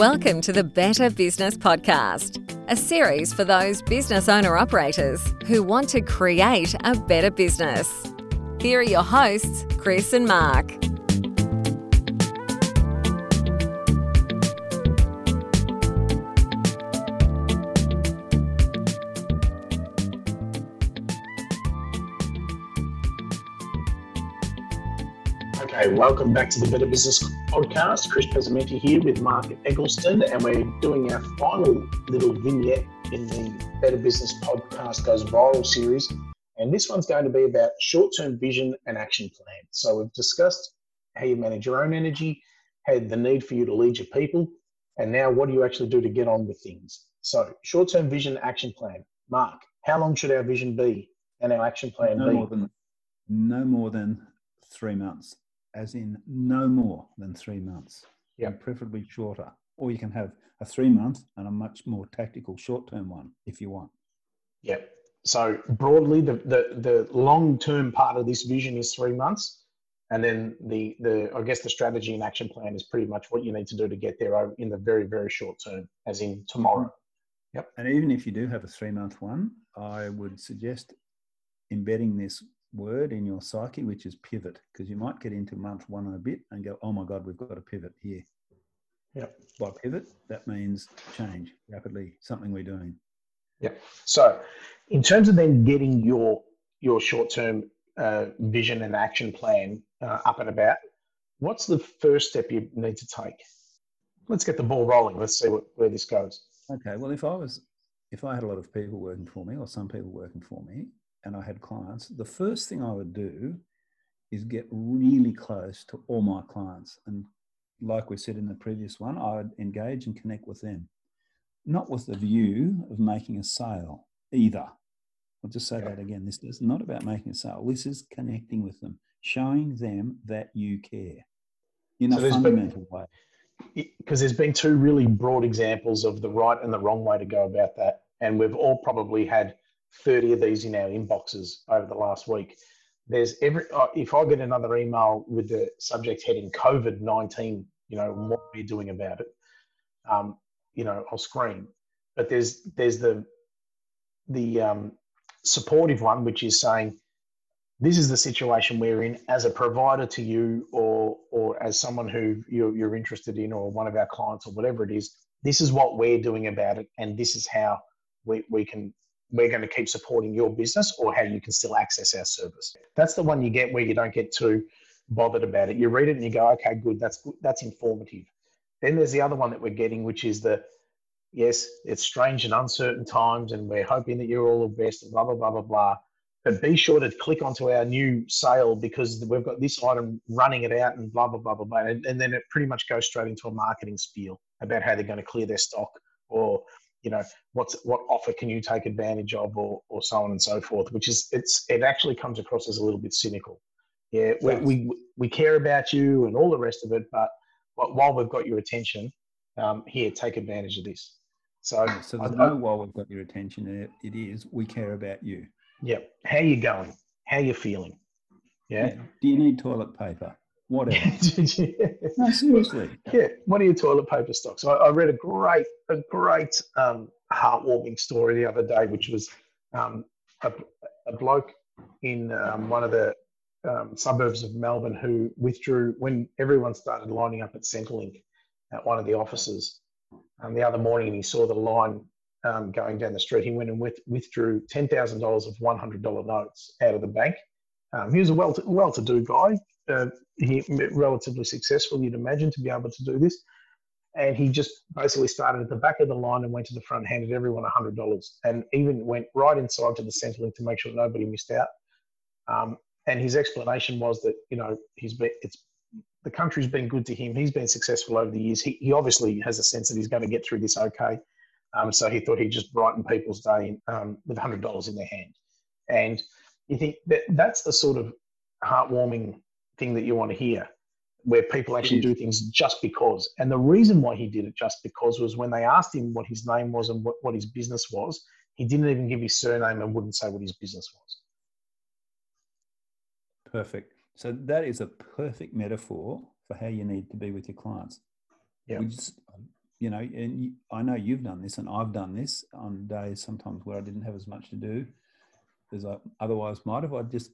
Welcome to the Better Business Podcast, a series for those business owner operators who want to create a better business. Here are your hosts, Chris and Mark. Welcome back to the Better Business Podcast. Chris Pesamenti here with Mark Eggleston, and we're doing our final little vignette in the Better Business Podcast Goes Viral series. And this one's going to be about short term vision and action plan. So, we've discussed how you manage your own energy, had the need for you to lead your people, and now what do you actually do to get on with things? So, short term vision, action plan. Mark, how long should our vision be and our action plan no be? More than, no more than three months as in no more than three months. Yeah. Preferably shorter. Or you can have a three month and a much more tactical short term one if you want. Yeah. So broadly, the, the, the long term part of this vision is three months. And then the, the I guess the strategy and action plan is pretty much what you need to do to get there in the very, very short term, as in tomorrow. Yep. And even if you do have a three month one, I would suggest embedding this word in your psyche, which is pivot, because you might get into month one and a bit and go, oh my God, we've got to pivot here. Yep. By pivot, that means change rapidly, something we're doing. Yep. So, in terms of then getting your your short term uh, vision and action plan uh, up and about, what's the first step you need to take? Let's get the ball rolling. Let's see what, where this goes. Okay. Well, if I was, if I had a lot of people working for me, or some people working for me, and I had clients, the first thing I would do is get really close to all my clients. And like we said in the previous one, I would engage and connect with them, not with the view of making a sale either. I'll just say yeah. that again. This is not about making a sale. This is connecting with them, showing them that you care in so a fundamental been, way. Because there's been two really broad examples of the right and the wrong way to go about that. And we've all probably had 30 of these in our inboxes over the last week. There's every, uh, if I get another email with the subject heading COVID 19, you know, what we're doing about it? Um, you know, I'll scream. But there's, there's the, the um, supportive one, which is saying, this is the situation we're in as a provider to you or, or as someone who you're, you're interested in or one of our clients or whatever it is. This is what we're doing about it. And this is how we, we can we're going to keep supporting your business or how you can still access our service. That's the one you get where you don't get too bothered about it. You read it and you go, okay, good, that's good, that's informative. Then there's the other one that we're getting, which is the yes, it's strange and uncertain times, and we're hoping that you're all the best, blah blah blah blah blah. But be sure to click onto our new sale because we've got this item running it out and blah blah blah blah blah. And, and then it pretty much goes straight into a marketing spiel about how they're going to clear their stock or you know what's what offer can you take advantage of or, or so on and so forth which is it's it actually comes across as a little bit cynical. Yeah we, we, we care about you and all the rest of it but but while we've got your attention um, here take advantage of this. So so the no while we've got your attention it, it is we care about you. Yeah. How you going? How you feeling? Yeah? yeah. Do you need toilet paper whatever. no, seriously. Yeah. What are your toilet paper stocks? I, I read a great, a great um, heartwarming story the other day, which was um, a, a, bloke in um, one of the um, suburbs of Melbourne who withdrew when everyone started lining up at Centrelink at one of the offices. Um, the other morning, and he saw the line um, going down the street. He went and with, withdrew ten thousand dollars of one hundred dollar notes out of the bank. Um, he was a well to, well-to-do guy, uh, he relatively successful, you'd imagine, to be able to do this. And he just basically started at the back of the line and went to the front, handed everyone $100, and even went right inside to the Centrelink to make sure nobody missed out. Um, and his explanation was that you know he's been it's the country's been good to him. He's been successful over the years. He, he obviously has a sense that he's going to get through this okay. Um, so he thought he'd just brighten people's day um, with $100 in their hand. And you think that that's the sort of heartwarming thing that you want to hear, where people actually mm. do things just because. And the reason why he did it just because was when they asked him what his name was and what, what his business was, he didn't even give his surname and wouldn't say what his business was. Perfect. So that is a perfect metaphor for how you need to be with your clients. Yeah. Just, you know, and I know you've done this, and I've done this on days sometimes where I didn't have as much to do as I otherwise might have. I'd just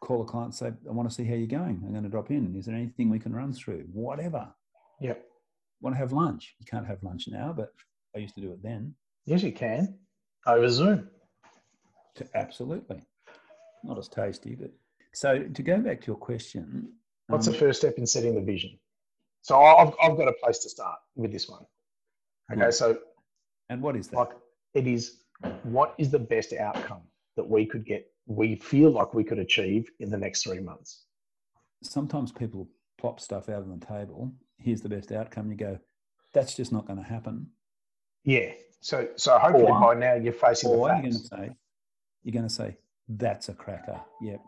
call a client and say, I want to see how you're going. I'm going to drop in. Is there anything we can run through? Whatever. Yep. Want to have lunch? You can't have lunch now, but I used to do it then. Yes, you can over Zoom. Absolutely. Not as tasty, but so to go back to your question. What's um, the first step in setting the vision? So I've, I've got a place to start with this one. Okay, so. And what is that? Like it is, what is the best outcome that we could get, we feel like we could achieve in the next three months? Sometimes people plop stuff out on the table. Here's the best outcome. You go, that's just not going to happen. Yeah. So, so hopefully or, by now you're facing or the facts. You're going to say, you're going to say, that's a cracker. Yep.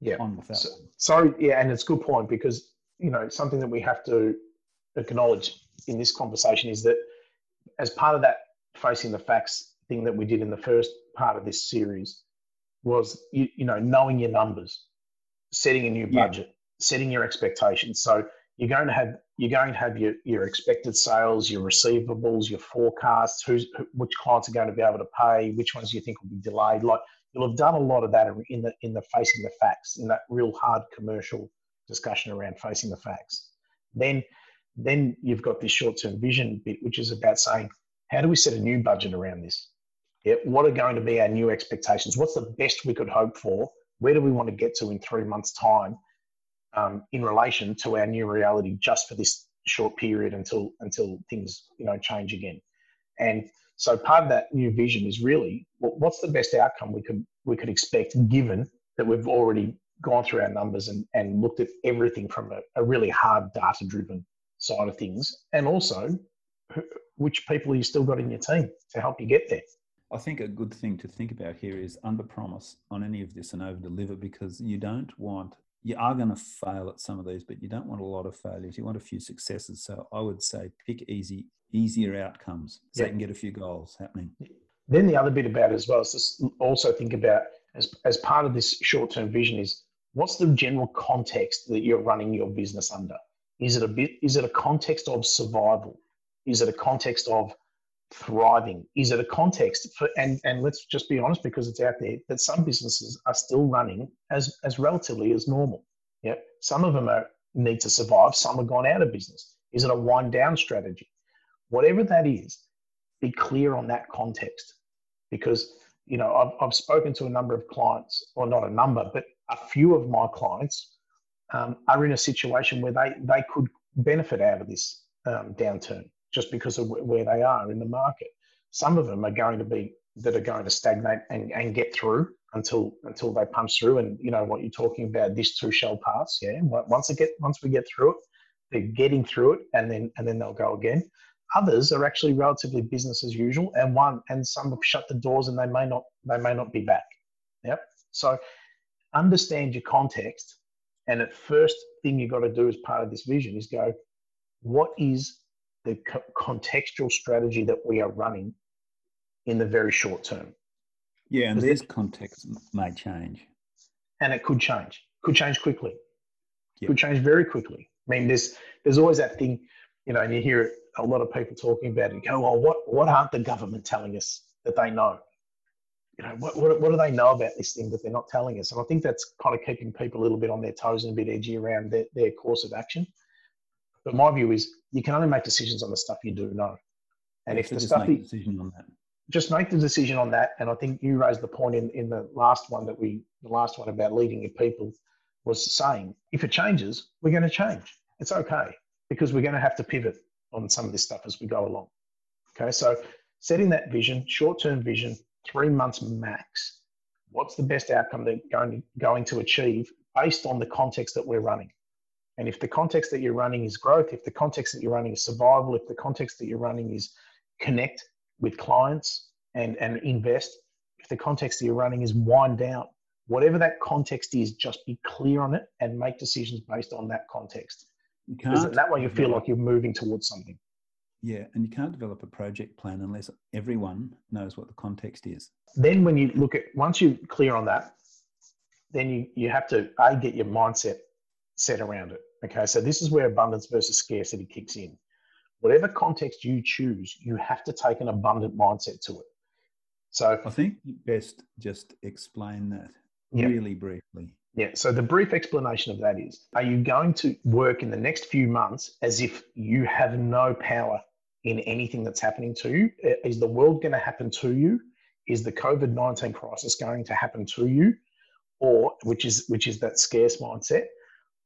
Yeah. On with that. So, so, yeah, and it's a good point because you know something that we have to acknowledge in this conversation is that as part of that facing the facts thing that we did in the first part of this series was you, you know knowing your numbers, setting a new budget, yeah. setting your expectations. So you're going to have you're going to have your, your expected sales, your receivables, your forecasts, who's which clients are going to be able to pay, which ones you think will be delayed. Like you'll have done a lot of that in the in the facing the facts, in that real hard commercial discussion around facing the facts. Then then you've got this short-term vision bit, which is about saying, how do we set a new budget around this? Yeah, what are going to be our new expectations? What's the best we could hope for? Where do we want to get to in three months' time? um, in relation to our new reality just for this short period until until things you know change again. And so part of that new vision is really what's the best outcome we could we could expect given that we've already gone through our numbers and, and looked at everything from a, a really hard data driven side of things and also which people you still got in your team to help you get there I think a good thing to think about here is under promise on any of this and over deliver because you don't want you are going to fail at some of these, but you don't want a lot of failures. You want a few successes. So I would say pick easy, easier outcomes so yeah. you can get a few goals happening. Then the other bit about it as well is to also think about as, as part of this short term vision is what's the general context that you're running your business under? Is it a bit? Is it a context of survival? Is it a context of thriving? Is it a context for, and, and let's just be honest because it's out there that some businesses are still running as, as relatively as normal. Yeah. Some of them are need to survive. Some have gone out of business. Is it a wind down strategy? Whatever that is, be clear on that context because, you know, I've, I've spoken to a number of clients or not a number, but a few of my clients um, are in a situation where they, they could benefit out of this um, downturn just because of where they are in the market. Some of them are going to be that are going to stagnate and, and get through until until they punch through. And you know what you're talking about, this too shall pass. Yeah, once it get once we get through it, they're getting through it, and then and then they'll go again. Others are actually relatively business as usual, and one and some have shut the doors, and they may not they may not be back. Yep. So understand your context, and at first thing you've got to do as part of this vision is go, what is the co- contextual strategy that we are running in the very short term. Yeah, and this context may change. And it could change. Could change quickly. Yep. Could change very quickly. I mean, there's there's always that thing, you know, and you hear a lot of people talking about it and go, well, what what aren't the government telling us that they know? You know, what, what, what do they know about this thing that they're not telling us? And I think that's kind of keeping people a little bit on their toes and a bit edgy around their, their course of action. But my view is you can only make decisions on the stuff you do know. And if the stuff make decision on that. Just make the decision on that. And I think you raised the point in, in the last one that we the last one about leading your people was saying if it changes, we're going to change. It's okay because we're going to have to pivot on some of this stuff as we go along. Okay, so setting that vision, short-term vision, three months max. What's the best outcome they're going to, going to achieve based on the context that we're running? And if the context that you're running is growth, if the context that you're running is survival, if the context that you're running is connect with clients and, and invest, if the context that you're running is wind down, whatever that context is, just be clear on it and make decisions based on that context. You can't. That way you feel like you're moving towards something. Yeah, and you can't develop a project plan unless everyone knows what the context is. Then, when you look at once you're clear on that, then you, you have to a get your mindset set around it. Okay, so this is where abundance versus scarcity kicks in. whatever context you choose, you have to take an abundant mindset to it. So I think best just explain that yeah. really briefly. Yeah. So the brief explanation of that is are you going to work in the next few months as if you have no power in anything that's happening to you? Is the world going to happen to you? Is the COVID 19 crisis going to happen to you? Or which is which is that scarce mindset?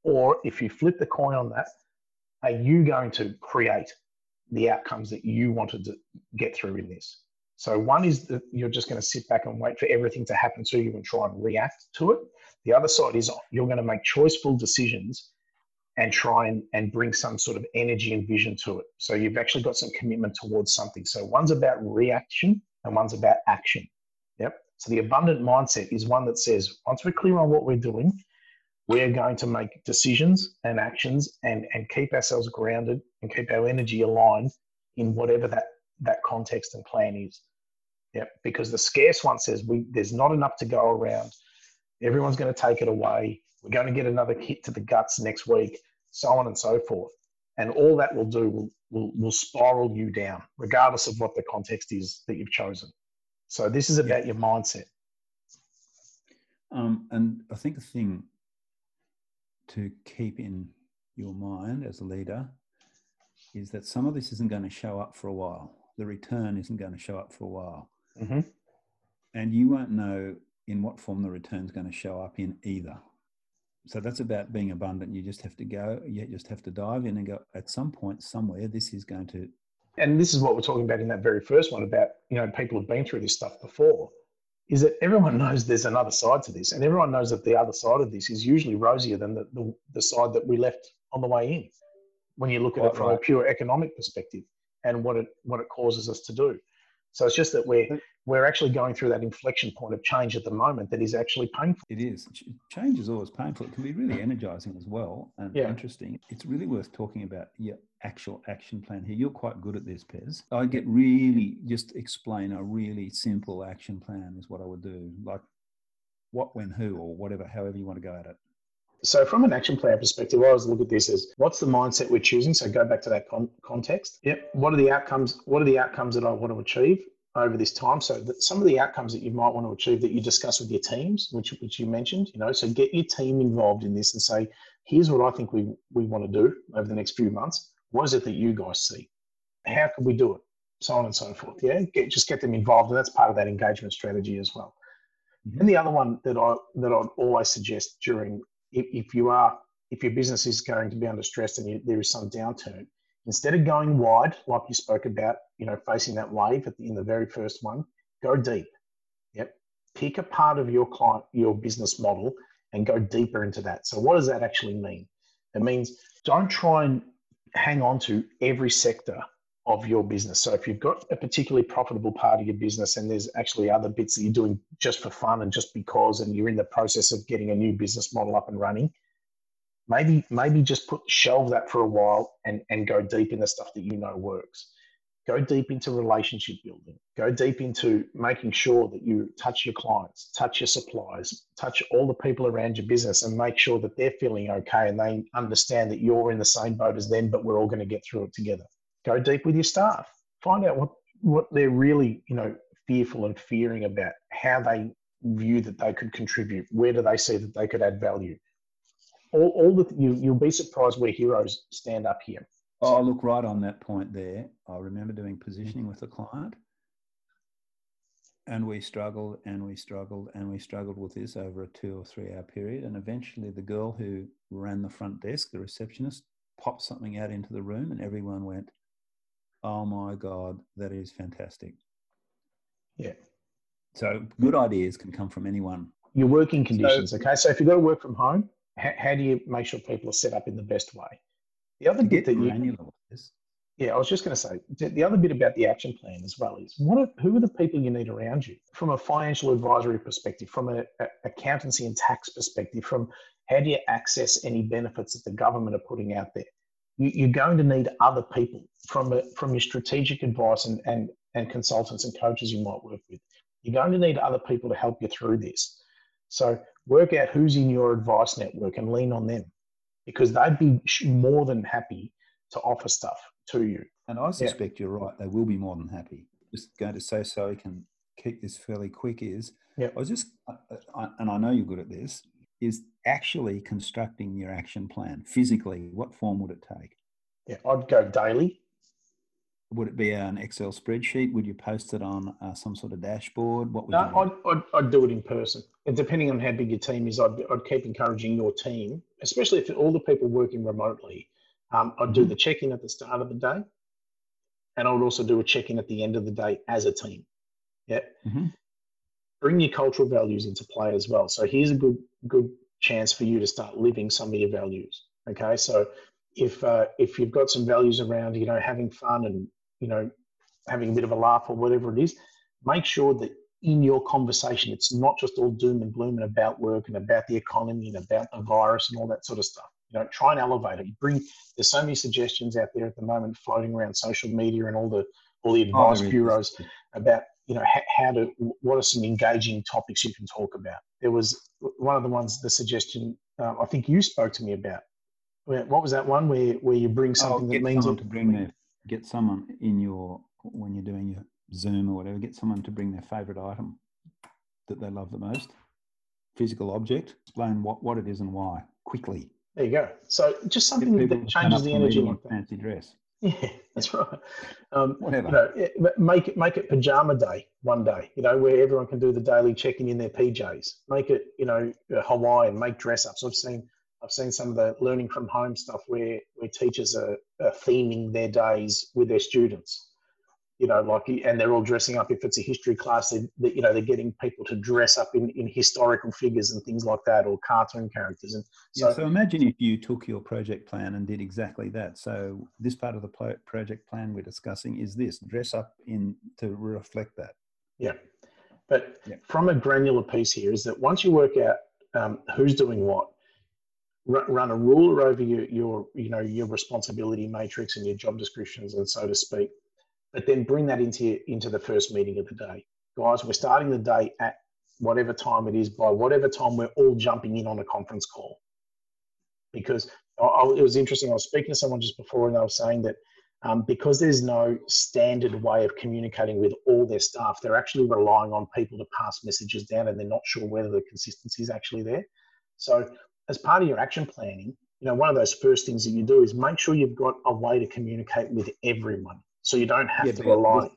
Or if you flip the coin on that, are you going to create the outcomes that you wanted to get through in this? So one is that you're just going to sit back and wait for everything to happen to you and try and react to it. The other side is you're going to make choiceful decisions and try and, and bring some sort of energy and vision to it. So you've actually got some commitment towards something. So one's about reaction and one's about action. Yep. So the abundant mindset is one that says once we're clear on what we're doing, we're going to make decisions and actions and, and keep ourselves grounded and keep our energy aligned in whatever that, that context and plan is. Yeah, because the scarce one says we there's not enough to go around. Everyone's going to take it away. We're going to get another hit to the guts next week, so on and so forth. And all that will do will, will, will spiral you down, regardless of what the context is that you've chosen. So this is about yeah. your mindset. Um, and I think the thing to keep in your mind as a leader is that some of this isn't going to show up for a while. The return isn't going to show up for a while. Mm-hmm. And you won't know in what form the return is going to show up in either. So that's about being abundant. You just have to go, you just have to dive in and go, at some point, somewhere, this is going to. And this is what we're talking about in that very first one about, you know, people have been through this stuff before, is that everyone knows there's another side to this. And everyone knows that the other side of this is usually rosier than the, the, the side that we left on the way in when you look at right, it from right. a pure economic perspective and what it what it causes us to do. So it's just that we're we're actually going through that inflection point of change at the moment that is actually painful. It is. Change is always painful. It can be really energizing as well and yeah. interesting. It's really worth talking about your actual action plan here. You're quite good at this, Pez. I get really just explain a really simple action plan is what I would do. Like what, when, who, or whatever, however you want to go at it. So, from an action plan perspective, I always look at this as what's the mindset we're choosing. So, go back to that con- context. Yep. What are the outcomes? What are the outcomes that I want to achieve over this time? So, that some of the outcomes that you might want to achieve that you discuss with your teams, which which you mentioned, you know, so get your team involved in this and say, here's what I think we we want to do over the next few months. What is it that you guys see? How can we do it? So on and so forth. Yeah, get, just get them involved, and that's part of that engagement strategy as well. Mm-hmm. And the other one that I that I'd always suggest during if, if you are if your business is going to be under stress and you, there is some downturn, instead of going wide like you spoke about, you know, facing that wave the, in the very first one, go deep. Yep. Pick a part of your client, your business model, and go deeper into that. So, what does that actually mean? It means don't try and hang on to every sector of your business. So if you've got a particularly profitable part of your business and there's actually other bits that you're doing just for fun and just because and you're in the process of getting a new business model up and running, maybe maybe just put shelve that for a while and, and go deep in the stuff that you know works. Go deep into relationship building. Go deep into making sure that you touch your clients, touch your suppliers, touch all the people around your business and make sure that they're feeling okay and they understand that you're in the same boat as them, but we're all going to get through it together go deep with your staff. Find out what, what they're really, you know, fearful and fearing about, how they view that they could contribute, where do they see that they could add value. All, all the you, you'll be surprised where heroes stand up here. Oh, look right on that point there. I remember doing positioning with a client, and we struggled and we struggled and we struggled with this over a two or three hour period. And eventually, the girl who ran the front desk, the receptionist, popped something out into the room, and everyone went, oh my God, that is fantastic. Yeah. So good ideas can come from anyone. Your working conditions. So, okay. So if you've got to work from home, how, how, do you make sure people are set up in the best way? The other bit that you. Yeah, I was just going to say the other bit about the action plan as well is what are, who are the people you need around you from a financial advisory perspective, from an accountancy and tax perspective, from how do you access any benefits that the government are putting out there? You, are going to need other people from a, from your strategic advice and, and, and consultants and coaches you might work with. You're going to need other people to help you through this. So work out who's in your advice network and lean on them because they'd be more than happy to offer stuff to you And I suspect yeah. you're right. They will be more than happy. Just going to say so we can keep this fairly quick is yeah. I was just, I, and I know you're good at this, is actually constructing your action plan physically. What form would it take? Yeah, I'd go daily. Would it be an Excel spreadsheet? Would you post it on uh, some sort of dashboard? What would no, I'd, I'd, I'd, do it in person. And depending on how big your team is, I'd, I'd keep encouraging your team, especially if all the people working remotely, um, I'd do mm-hmm. the check in at the start of the day. And I would also do a check in at the end of the day as a team. Yeah. Mm-hmm. Bring your cultural values into play as well. So here's a good good chance for you to start living some of your values. Okay. So if uh, if you've got some values around, you know, having fun and you know, having a bit of a laugh or whatever it is, make sure that in your conversation, it's not just all doom and gloom and about work and about the economy and about the virus and all that sort of stuff. You know, try and elevate it. You Bring there's so many suggestions out there at the moment floating around social media and all the all the oh, advice oh, bureaus about you know how to what are some engaging topics you can talk about. There was one of the ones the suggestion um, I think you spoke to me about. What was that one where where you bring oh, something oh, that means to bring their get someone in your when you're doing your Zoom or whatever, get someone to bring their favorite item that they love the most, physical object, explain what, what it is and why quickly. There you go. So just something that changes the energy. Like fancy dress. Yeah, that's right. Um, Whatever. You know, make it make it pajama day one day. You know, where everyone can do the daily checking in their PJs. Make it you know Hawaiian. Make dress ups. I've seen I've seen some of the learning from home stuff where, where teachers are, are theming their days with their students. You know, like, and they're all dressing up. If it's a history class, they, they, you know, they're getting people to dress up in, in historical figures and things like that, or cartoon characters. And so, yeah, so imagine if you took your project plan and did exactly that. So this part of the project plan we're discussing is this: dress up in to reflect that. Yeah, but yeah. from a granular piece here is that once you work out um, who's doing what, run a ruler over your, your you know your responsibility matrix and your job descriptions and so to speak but then bring that into into the first meeting of the day. Guys we're starting the day at whatever time it is by whatever time we're all jumping in on a conference call. Because I, I, it was interesting i was speaking to someone just before and they were saying that um, because there's no standard way of communicating with all their staff they're actually relying on people to pass messages down and they're not sure whether the consistency is actually there. So as part of your action planning, you know, one of those first things that you do is make sure you've got a way to communicate with everyone. So you don't have yeah, to rely. This,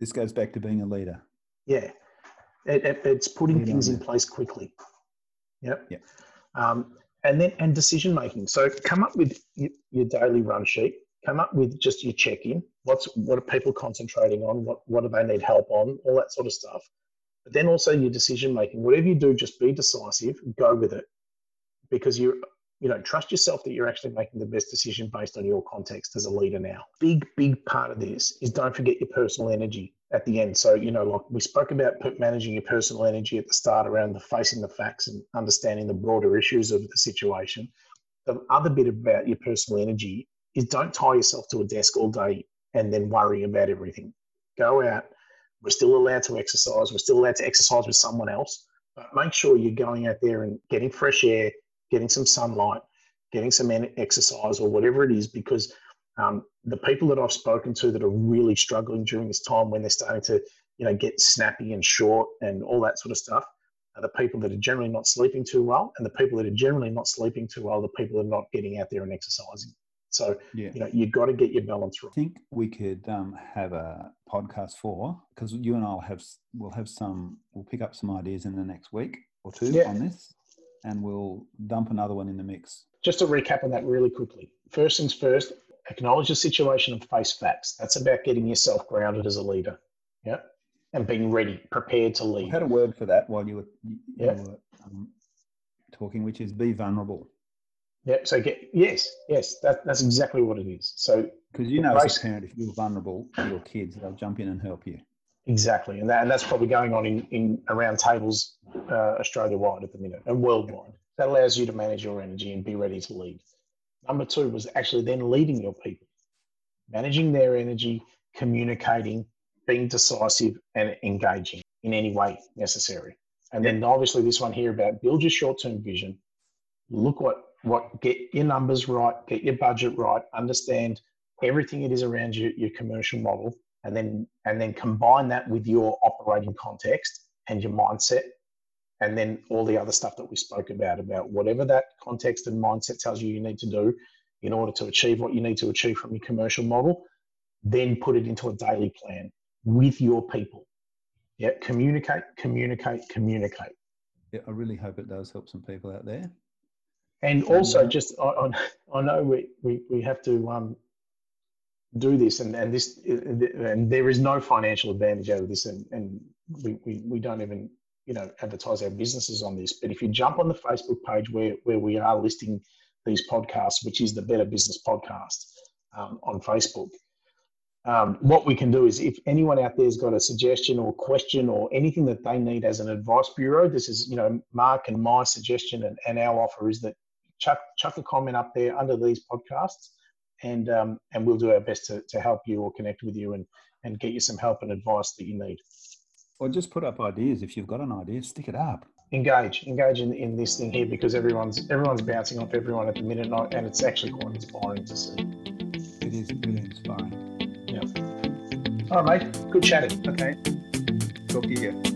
this, goes back to being a leader. Yeah. It, it, it's putting leader things in place quickly. Yep. Yeah. Um, and then, and decision making. So come up with your, your daily run sheet, come up with just your check in. What's, what are people concentrating on? What, what do they need help on? All that sort of stuff. But then also your decision making. Whatever you do, just be decisive, go with it because you you know trust yourself that you're actually making the best decision based on your context as a leader now. Big big part of this is don't forget your personal energy at the end. So you know like we spoke about managing your personal energy at the start around the facing the facts and understanding the broader issues of the situation. The other bit about your personal energy is don't tie yourself to a desk all day and then worry about everything. Go out. We're still allowed to exercise. We're still allowed to exercise with someone else but make sure you're going out there and getting fresh air getting some sunlight, getting some exercise or whatever it is, because um, the people that I've spoken to that are really struggling during this time when they're starting to, you know, get snappy and short and all that sort of stuff are the people that are generally not sleeping too well, and the people that are generally not sleeping too well, the people that are not getting out there and exercising. So yeah. you know you've got to get your balance right. I think we could um, have a podcast for because you and I'll have we'll have some we'll pick up some ideas in the next week or two yeah. on this and we'll dump another one in the mix. Just to recap on that really quickly. First things first, acknowledge the situation and face facts. That's about getting yourself grounded as a leader. Yeah. And being ready, prepared to lead. I had a word for that while you were, you yeah. were um, talking, which is be vulnerable. Yeah. So get yes, yes, that, that's exactly what it is. So because you know, as a parent, if you're vulnerable to your kids, they'll jump in and help you. Exactly, and, that, and that's probably going on in, in around tables uh, Australia wide at the minute and worldwide. That allows you to manage your energy and be ready to lead. Number two was actually then leading your people, managing their energy, communicating, being decisive, and engaging in any way necessary. And then obviously this one here about build your short-term vision, look what what get your numbers right, get your budget right, understand everything it is around your, your commercial model, and then and then combine that with your operating context and your mindset, and then all the other stuff that we spoke about about whatever that context and mindset tells you you need to do in order to achieve what you need to achieve from your commercial model, then put it into a daily plan with your people. Yeah, communicate, communicate, communicate. Yeah, I really hope it does help some people out there. And also, just I, I know we, we, we have to um, do this, and, and this and there is no financial advantage out of this, and, and we, we, we don't even you know advertise our businesses on this. But if you jump on the Facebook page where where we are listing these podcasts, which is the Better Business Podcast um, on Facebook, um, what we can do is if anyone out there's got a suggestion or question or anything that they need as an advice bureau, this is you know Mark and my suggestion and, and our offer is that chuck chuck a comment up there under these podcasts, and um, and we'll do our best to, to help you or connect with you and and get you some help and advice that you need. Or just put up ideas. If you've got an idea, stick it up. Engage, engage in, in this thing here because everyone's everyone's bouncing off everyone at the minute, and it's actually quite inspiring to see. It is really inspiring. Yeah. All right, mate. Good chatting. Okay. Talk to you.